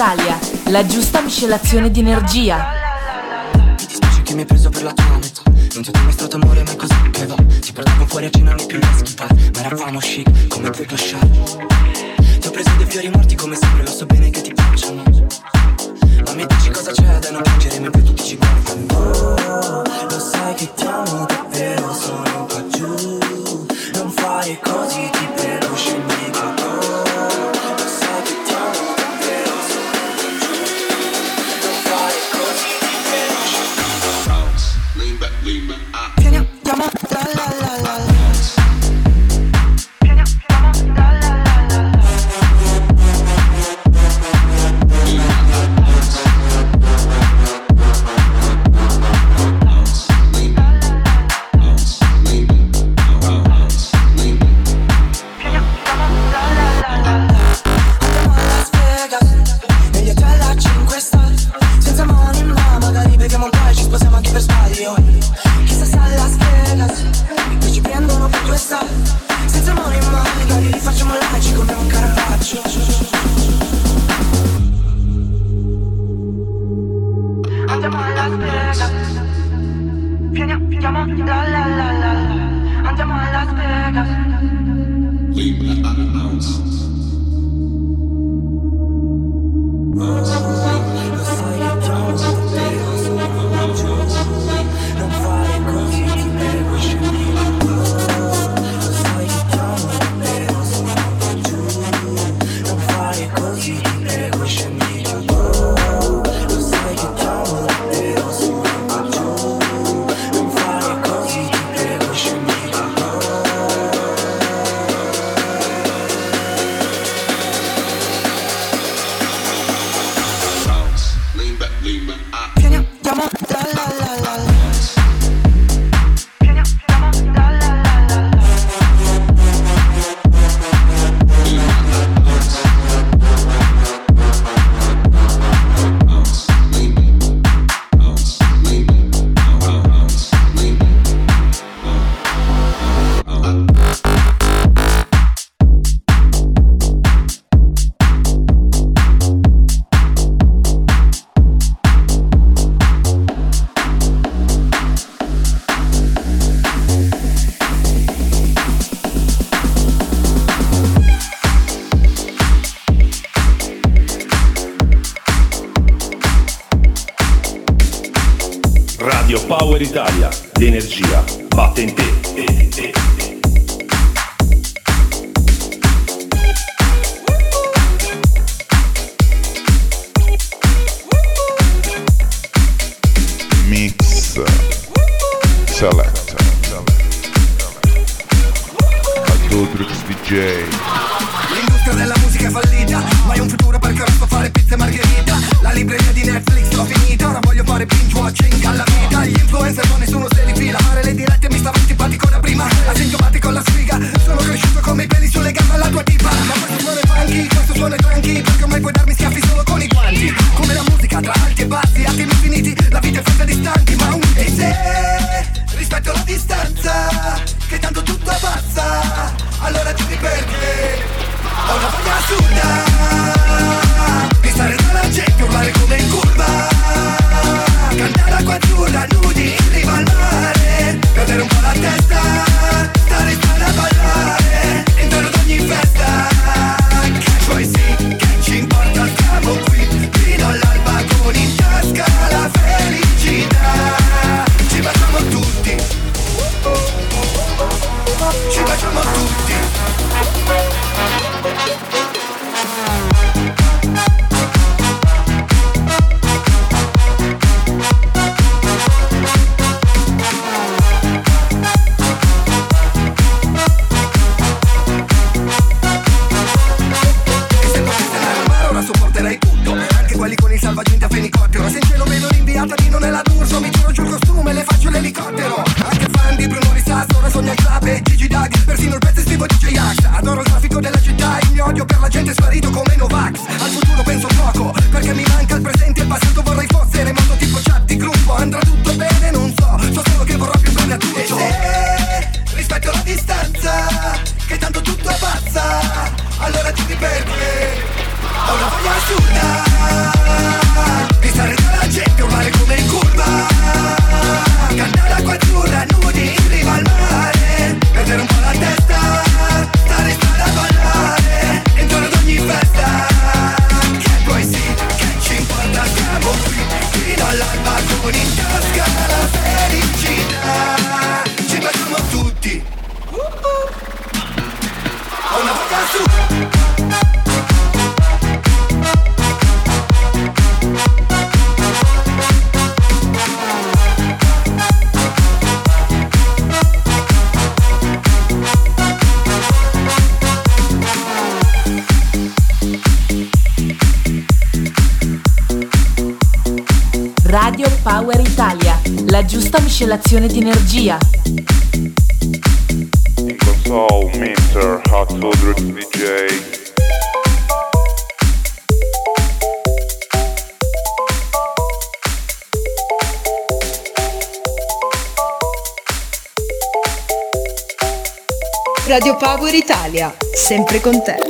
Italia, la giusta miscelazione di energia. Mi dispiace che mi hai preso per la tua metà. Non ti ho mai stato amore, ma è così che va. Ti portavo fuori a cena, non più la schifa. Ma eravamo chic, come puoi lasciare. Ti ho preso dei fiori morti come sempre, lo so bene che ti piacciono. Ma mi dici cosa c'è da non piangere mentre tutti ci guardano. Oh, lo sai che ti amo cancellazione di energia. In console, Mr. Hot DJ. Radio Power Italia, sempre con te.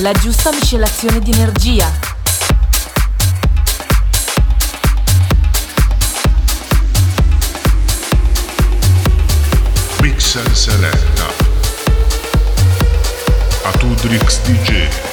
La giusta miscelazione di energia. Mix and Selecta. Atudrix DJ.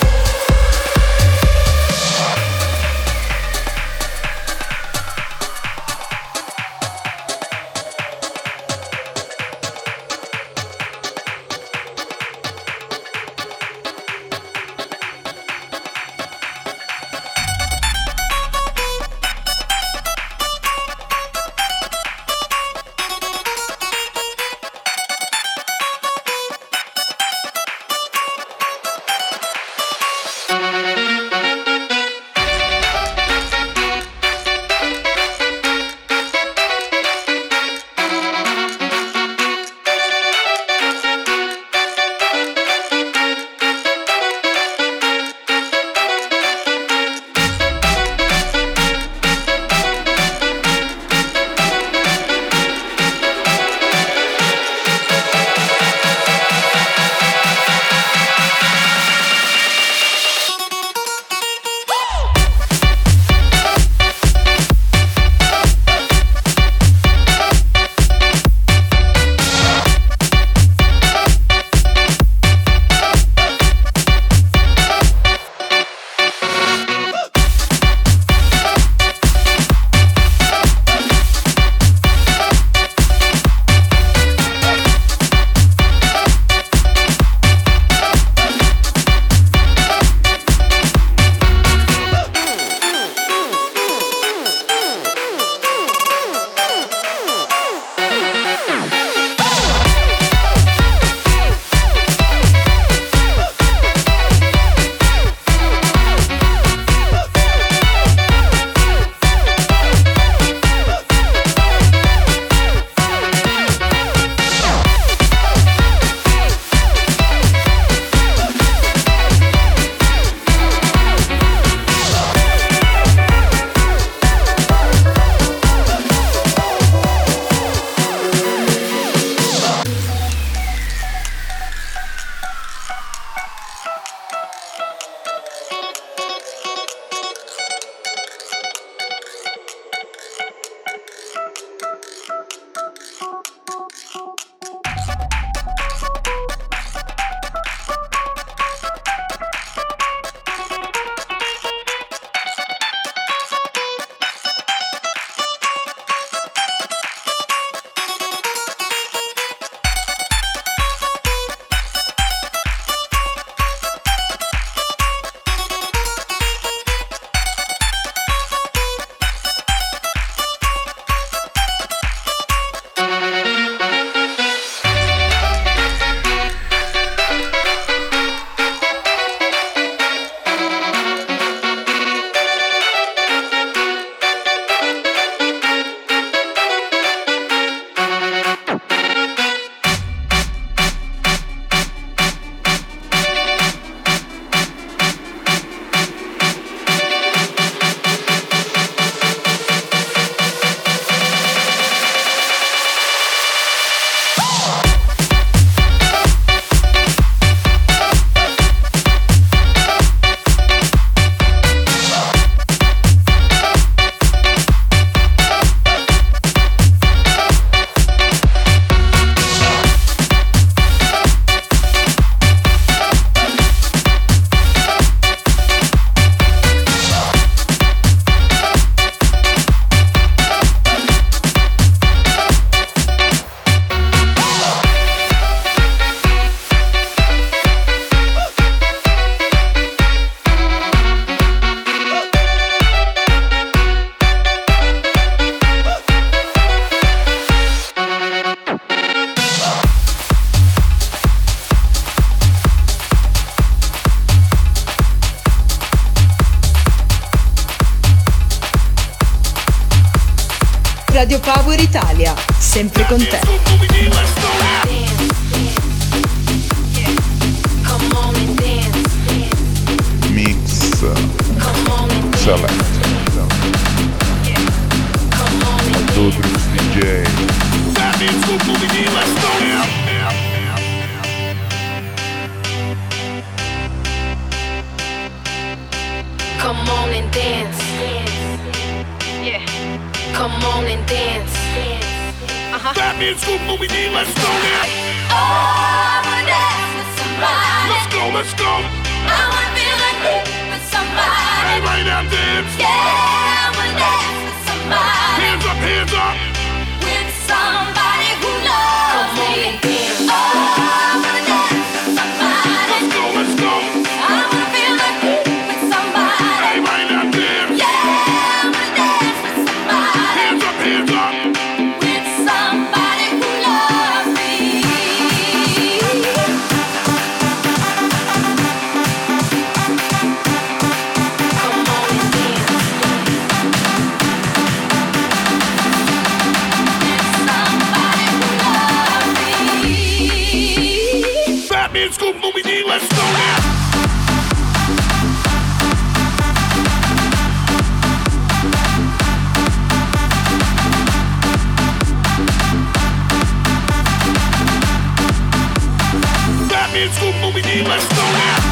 Scoop, scoop, Moby D, let's go now. Scoop, Moby D, let's go now.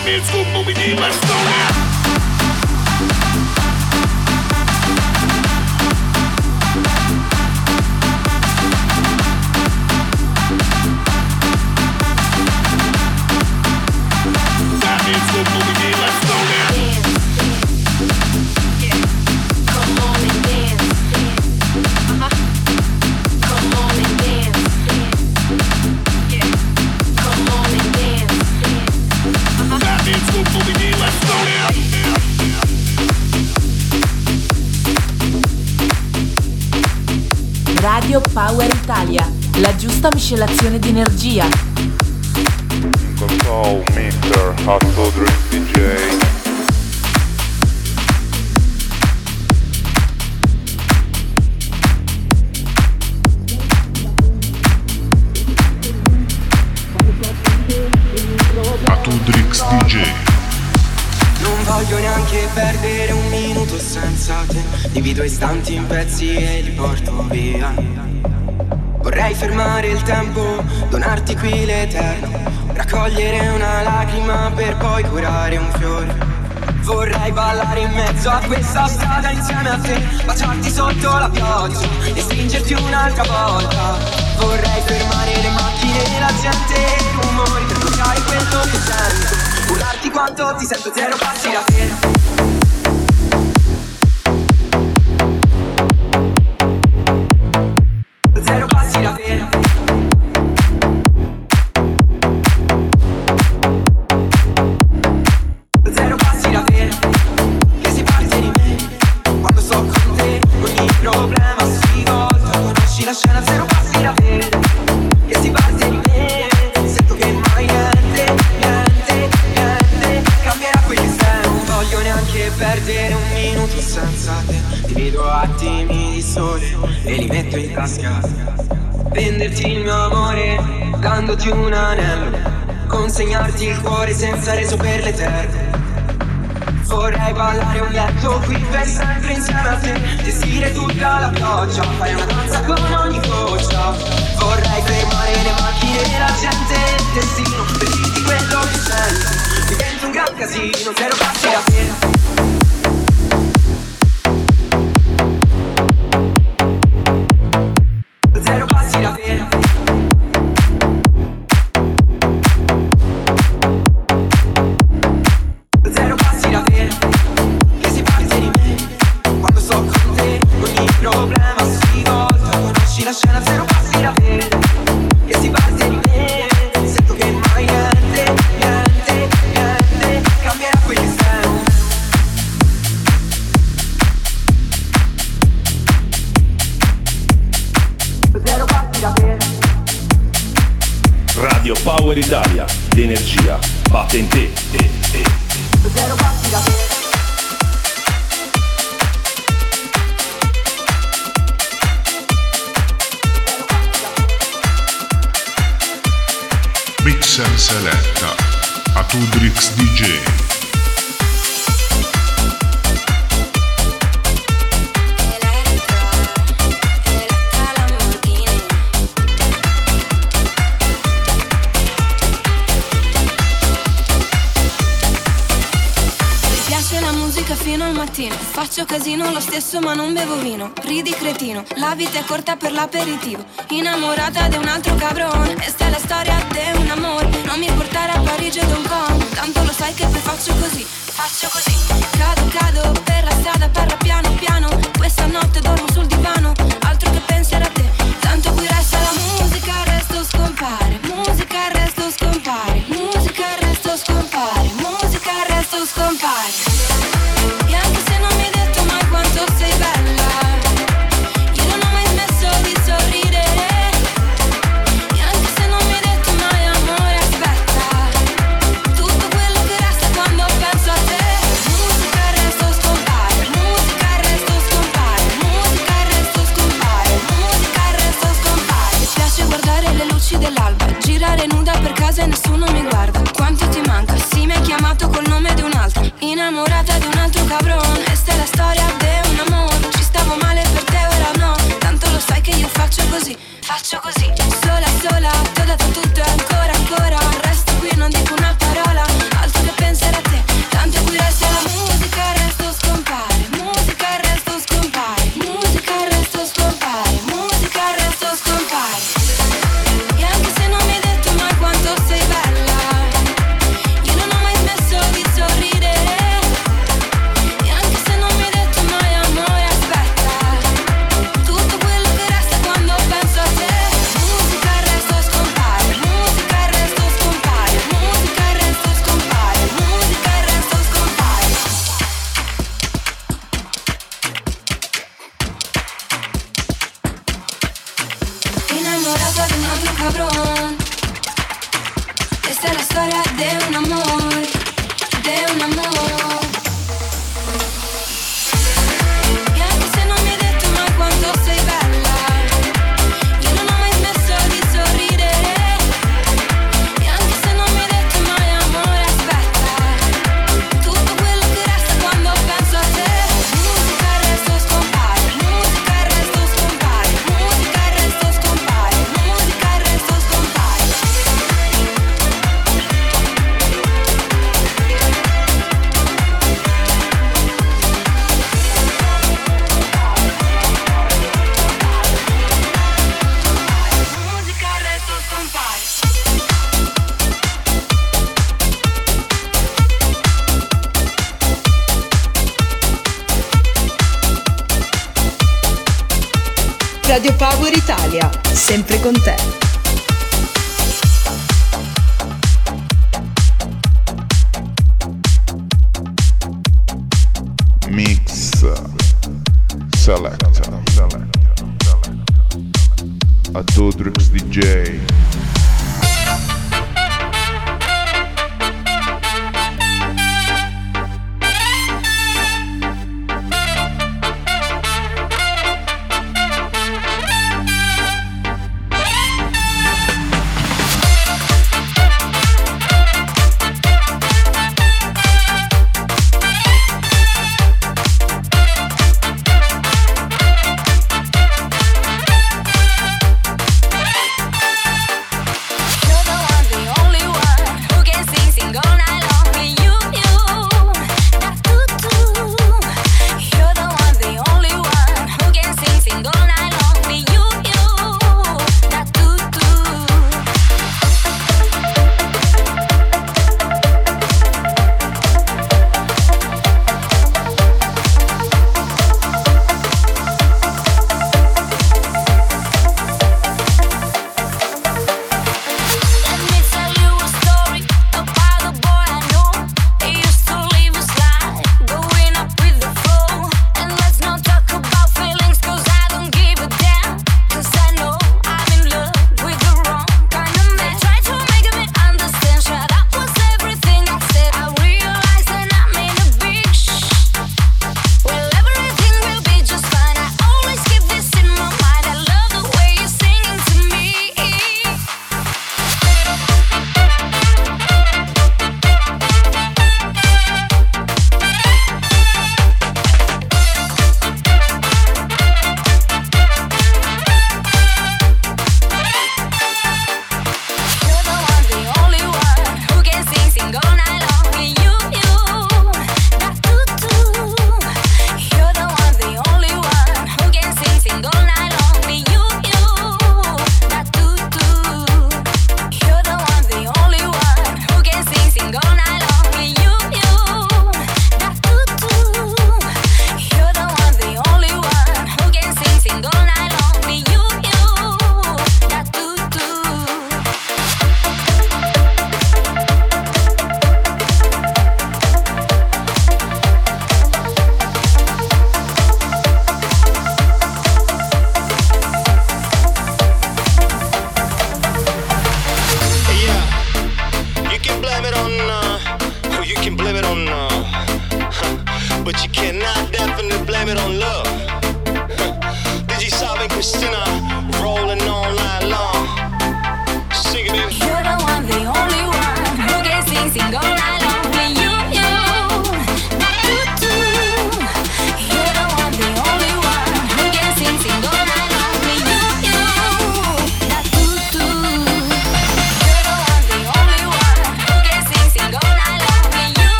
happy in school, but we need less than that. la giusta miscelazione di energia. Control Mister Hot Drink DJ ballare in mezzo a questa strada insieme a te. Baciarti sotto la pioggia e stringerti un'altra volta. Vorrei fermare le macchine e la gente e i rumori Per bruciare quello che sento. Urlarti quanto ti sento zero passi la pena reso per l'eterno. Vorrei ballare un letto qui per sempre insieme a te. Gestire tutta la pioggia Fare una danza con ogni goccia. Vorrei fermare le macchine, la gente e il destino Per dirti quello che sento. Divento un gran casino, zero passi a te La vita è corta per l'aperitivo. Innamorata di un altro cabrone. Questa è la storia di un amore. Non mi portare a Parigi o Hong Kong. Tanto lo sai che poi faccio così Faccio così. Cado, cado per la strada, parla piano piano. Questa notte dormo sul divano. Altro che pensare a te. Tanto qui resta la musica, resto scompare. Musica, resto scompare. Musica, resto scompare. Musica, resto scompare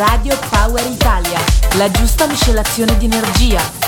Radio Power Italia, la giusta miscelazione di energia.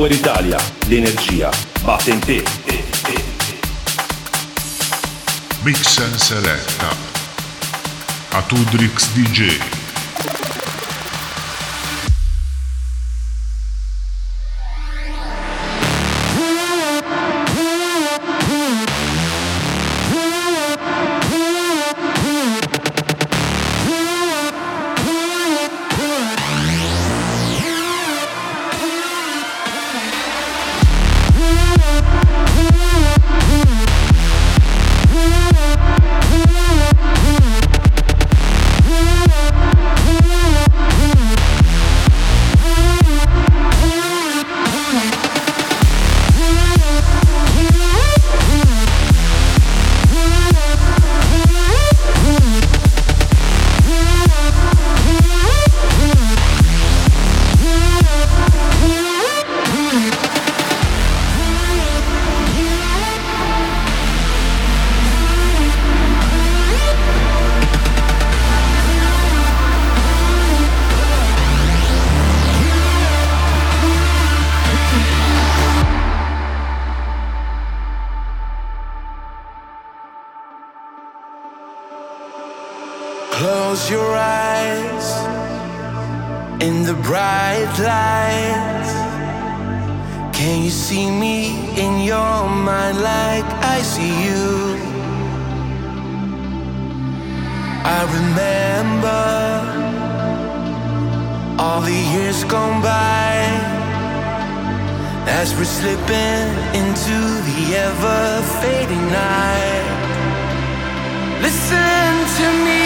Power Italia, l'energia batte in te. Mix and Selecta. A Tudrix DJ. Like I see you? I remember all the years gone by as we're slipping into the ever fading night. Listen to me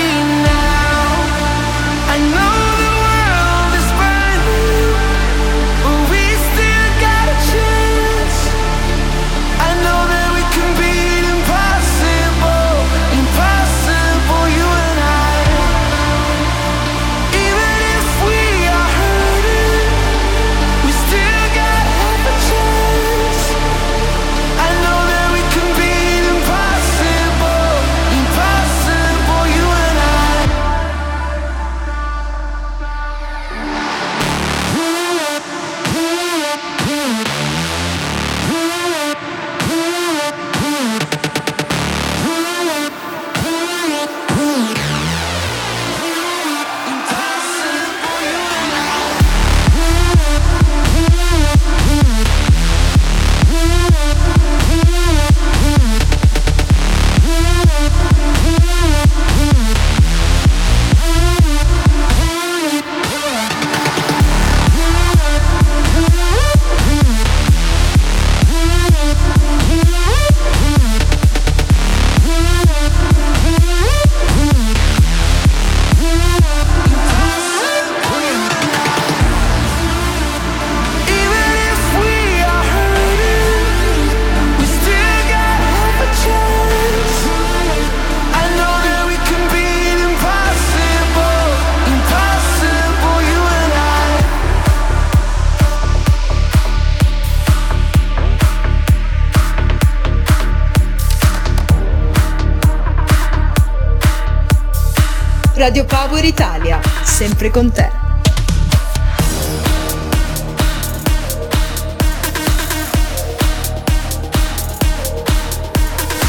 Radio Power Italia, sempre con te.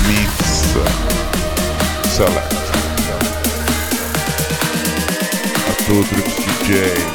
Mix. Select. A Tudrix DJ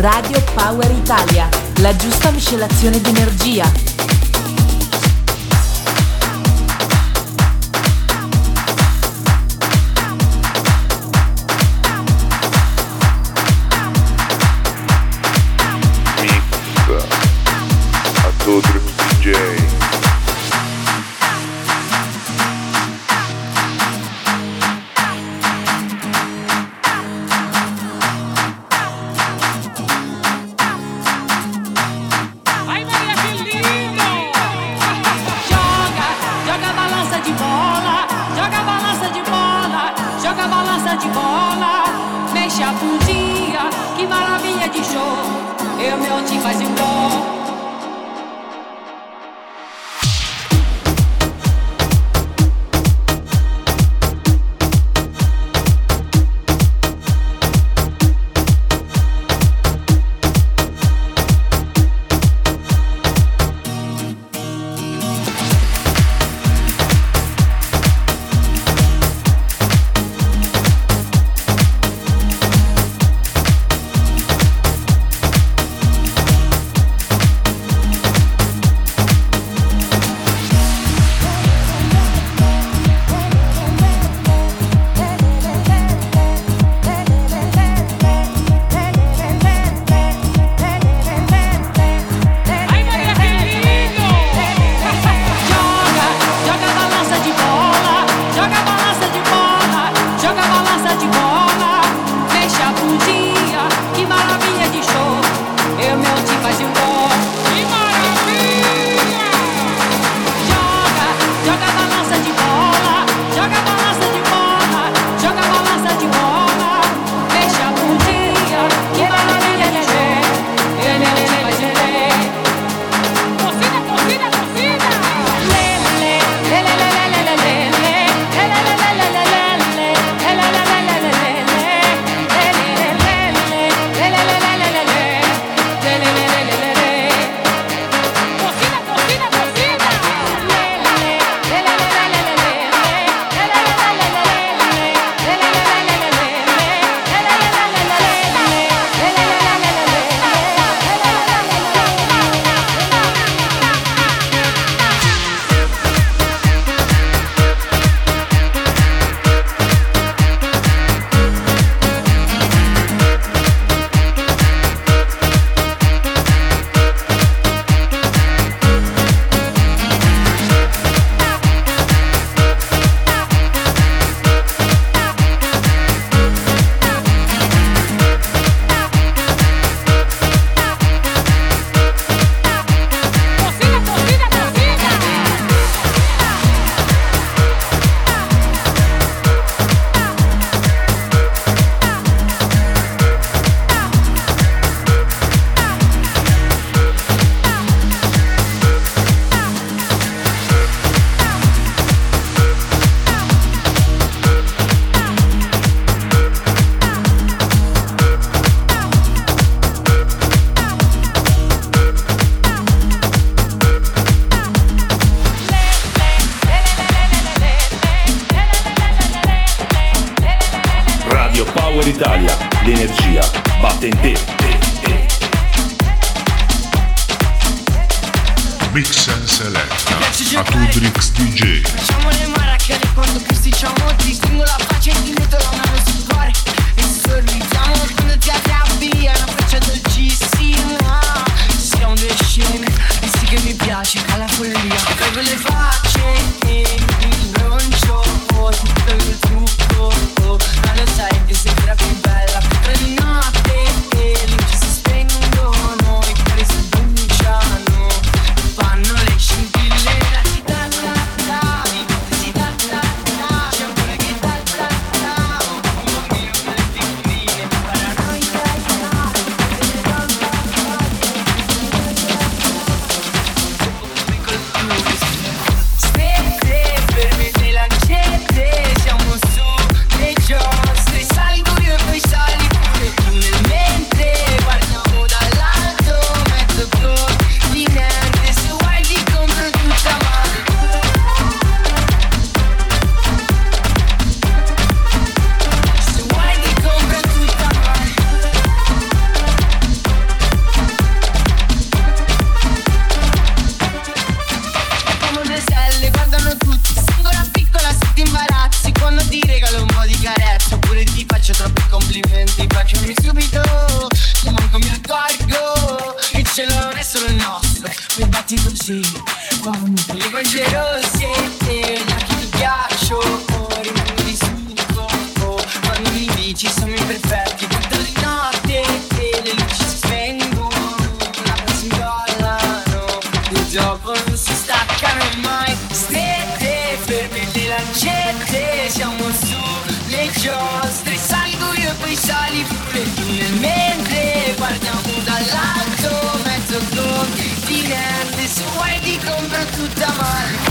Radio Power Italia, la giusta miscelazione di energia. quel battito sì Quando congelo siete da chi ti piaccio oh, Rimani sul corpo Quando mi dici sono imperfetti Tutta di notte e le luci si spengono La si ingollano Il gioco non si staccano mai. Strette, ferme le lancette Siamo sulle giostre Salgo io e poi sali pure tu. Mentre guardiamo dall'alto come back to Damar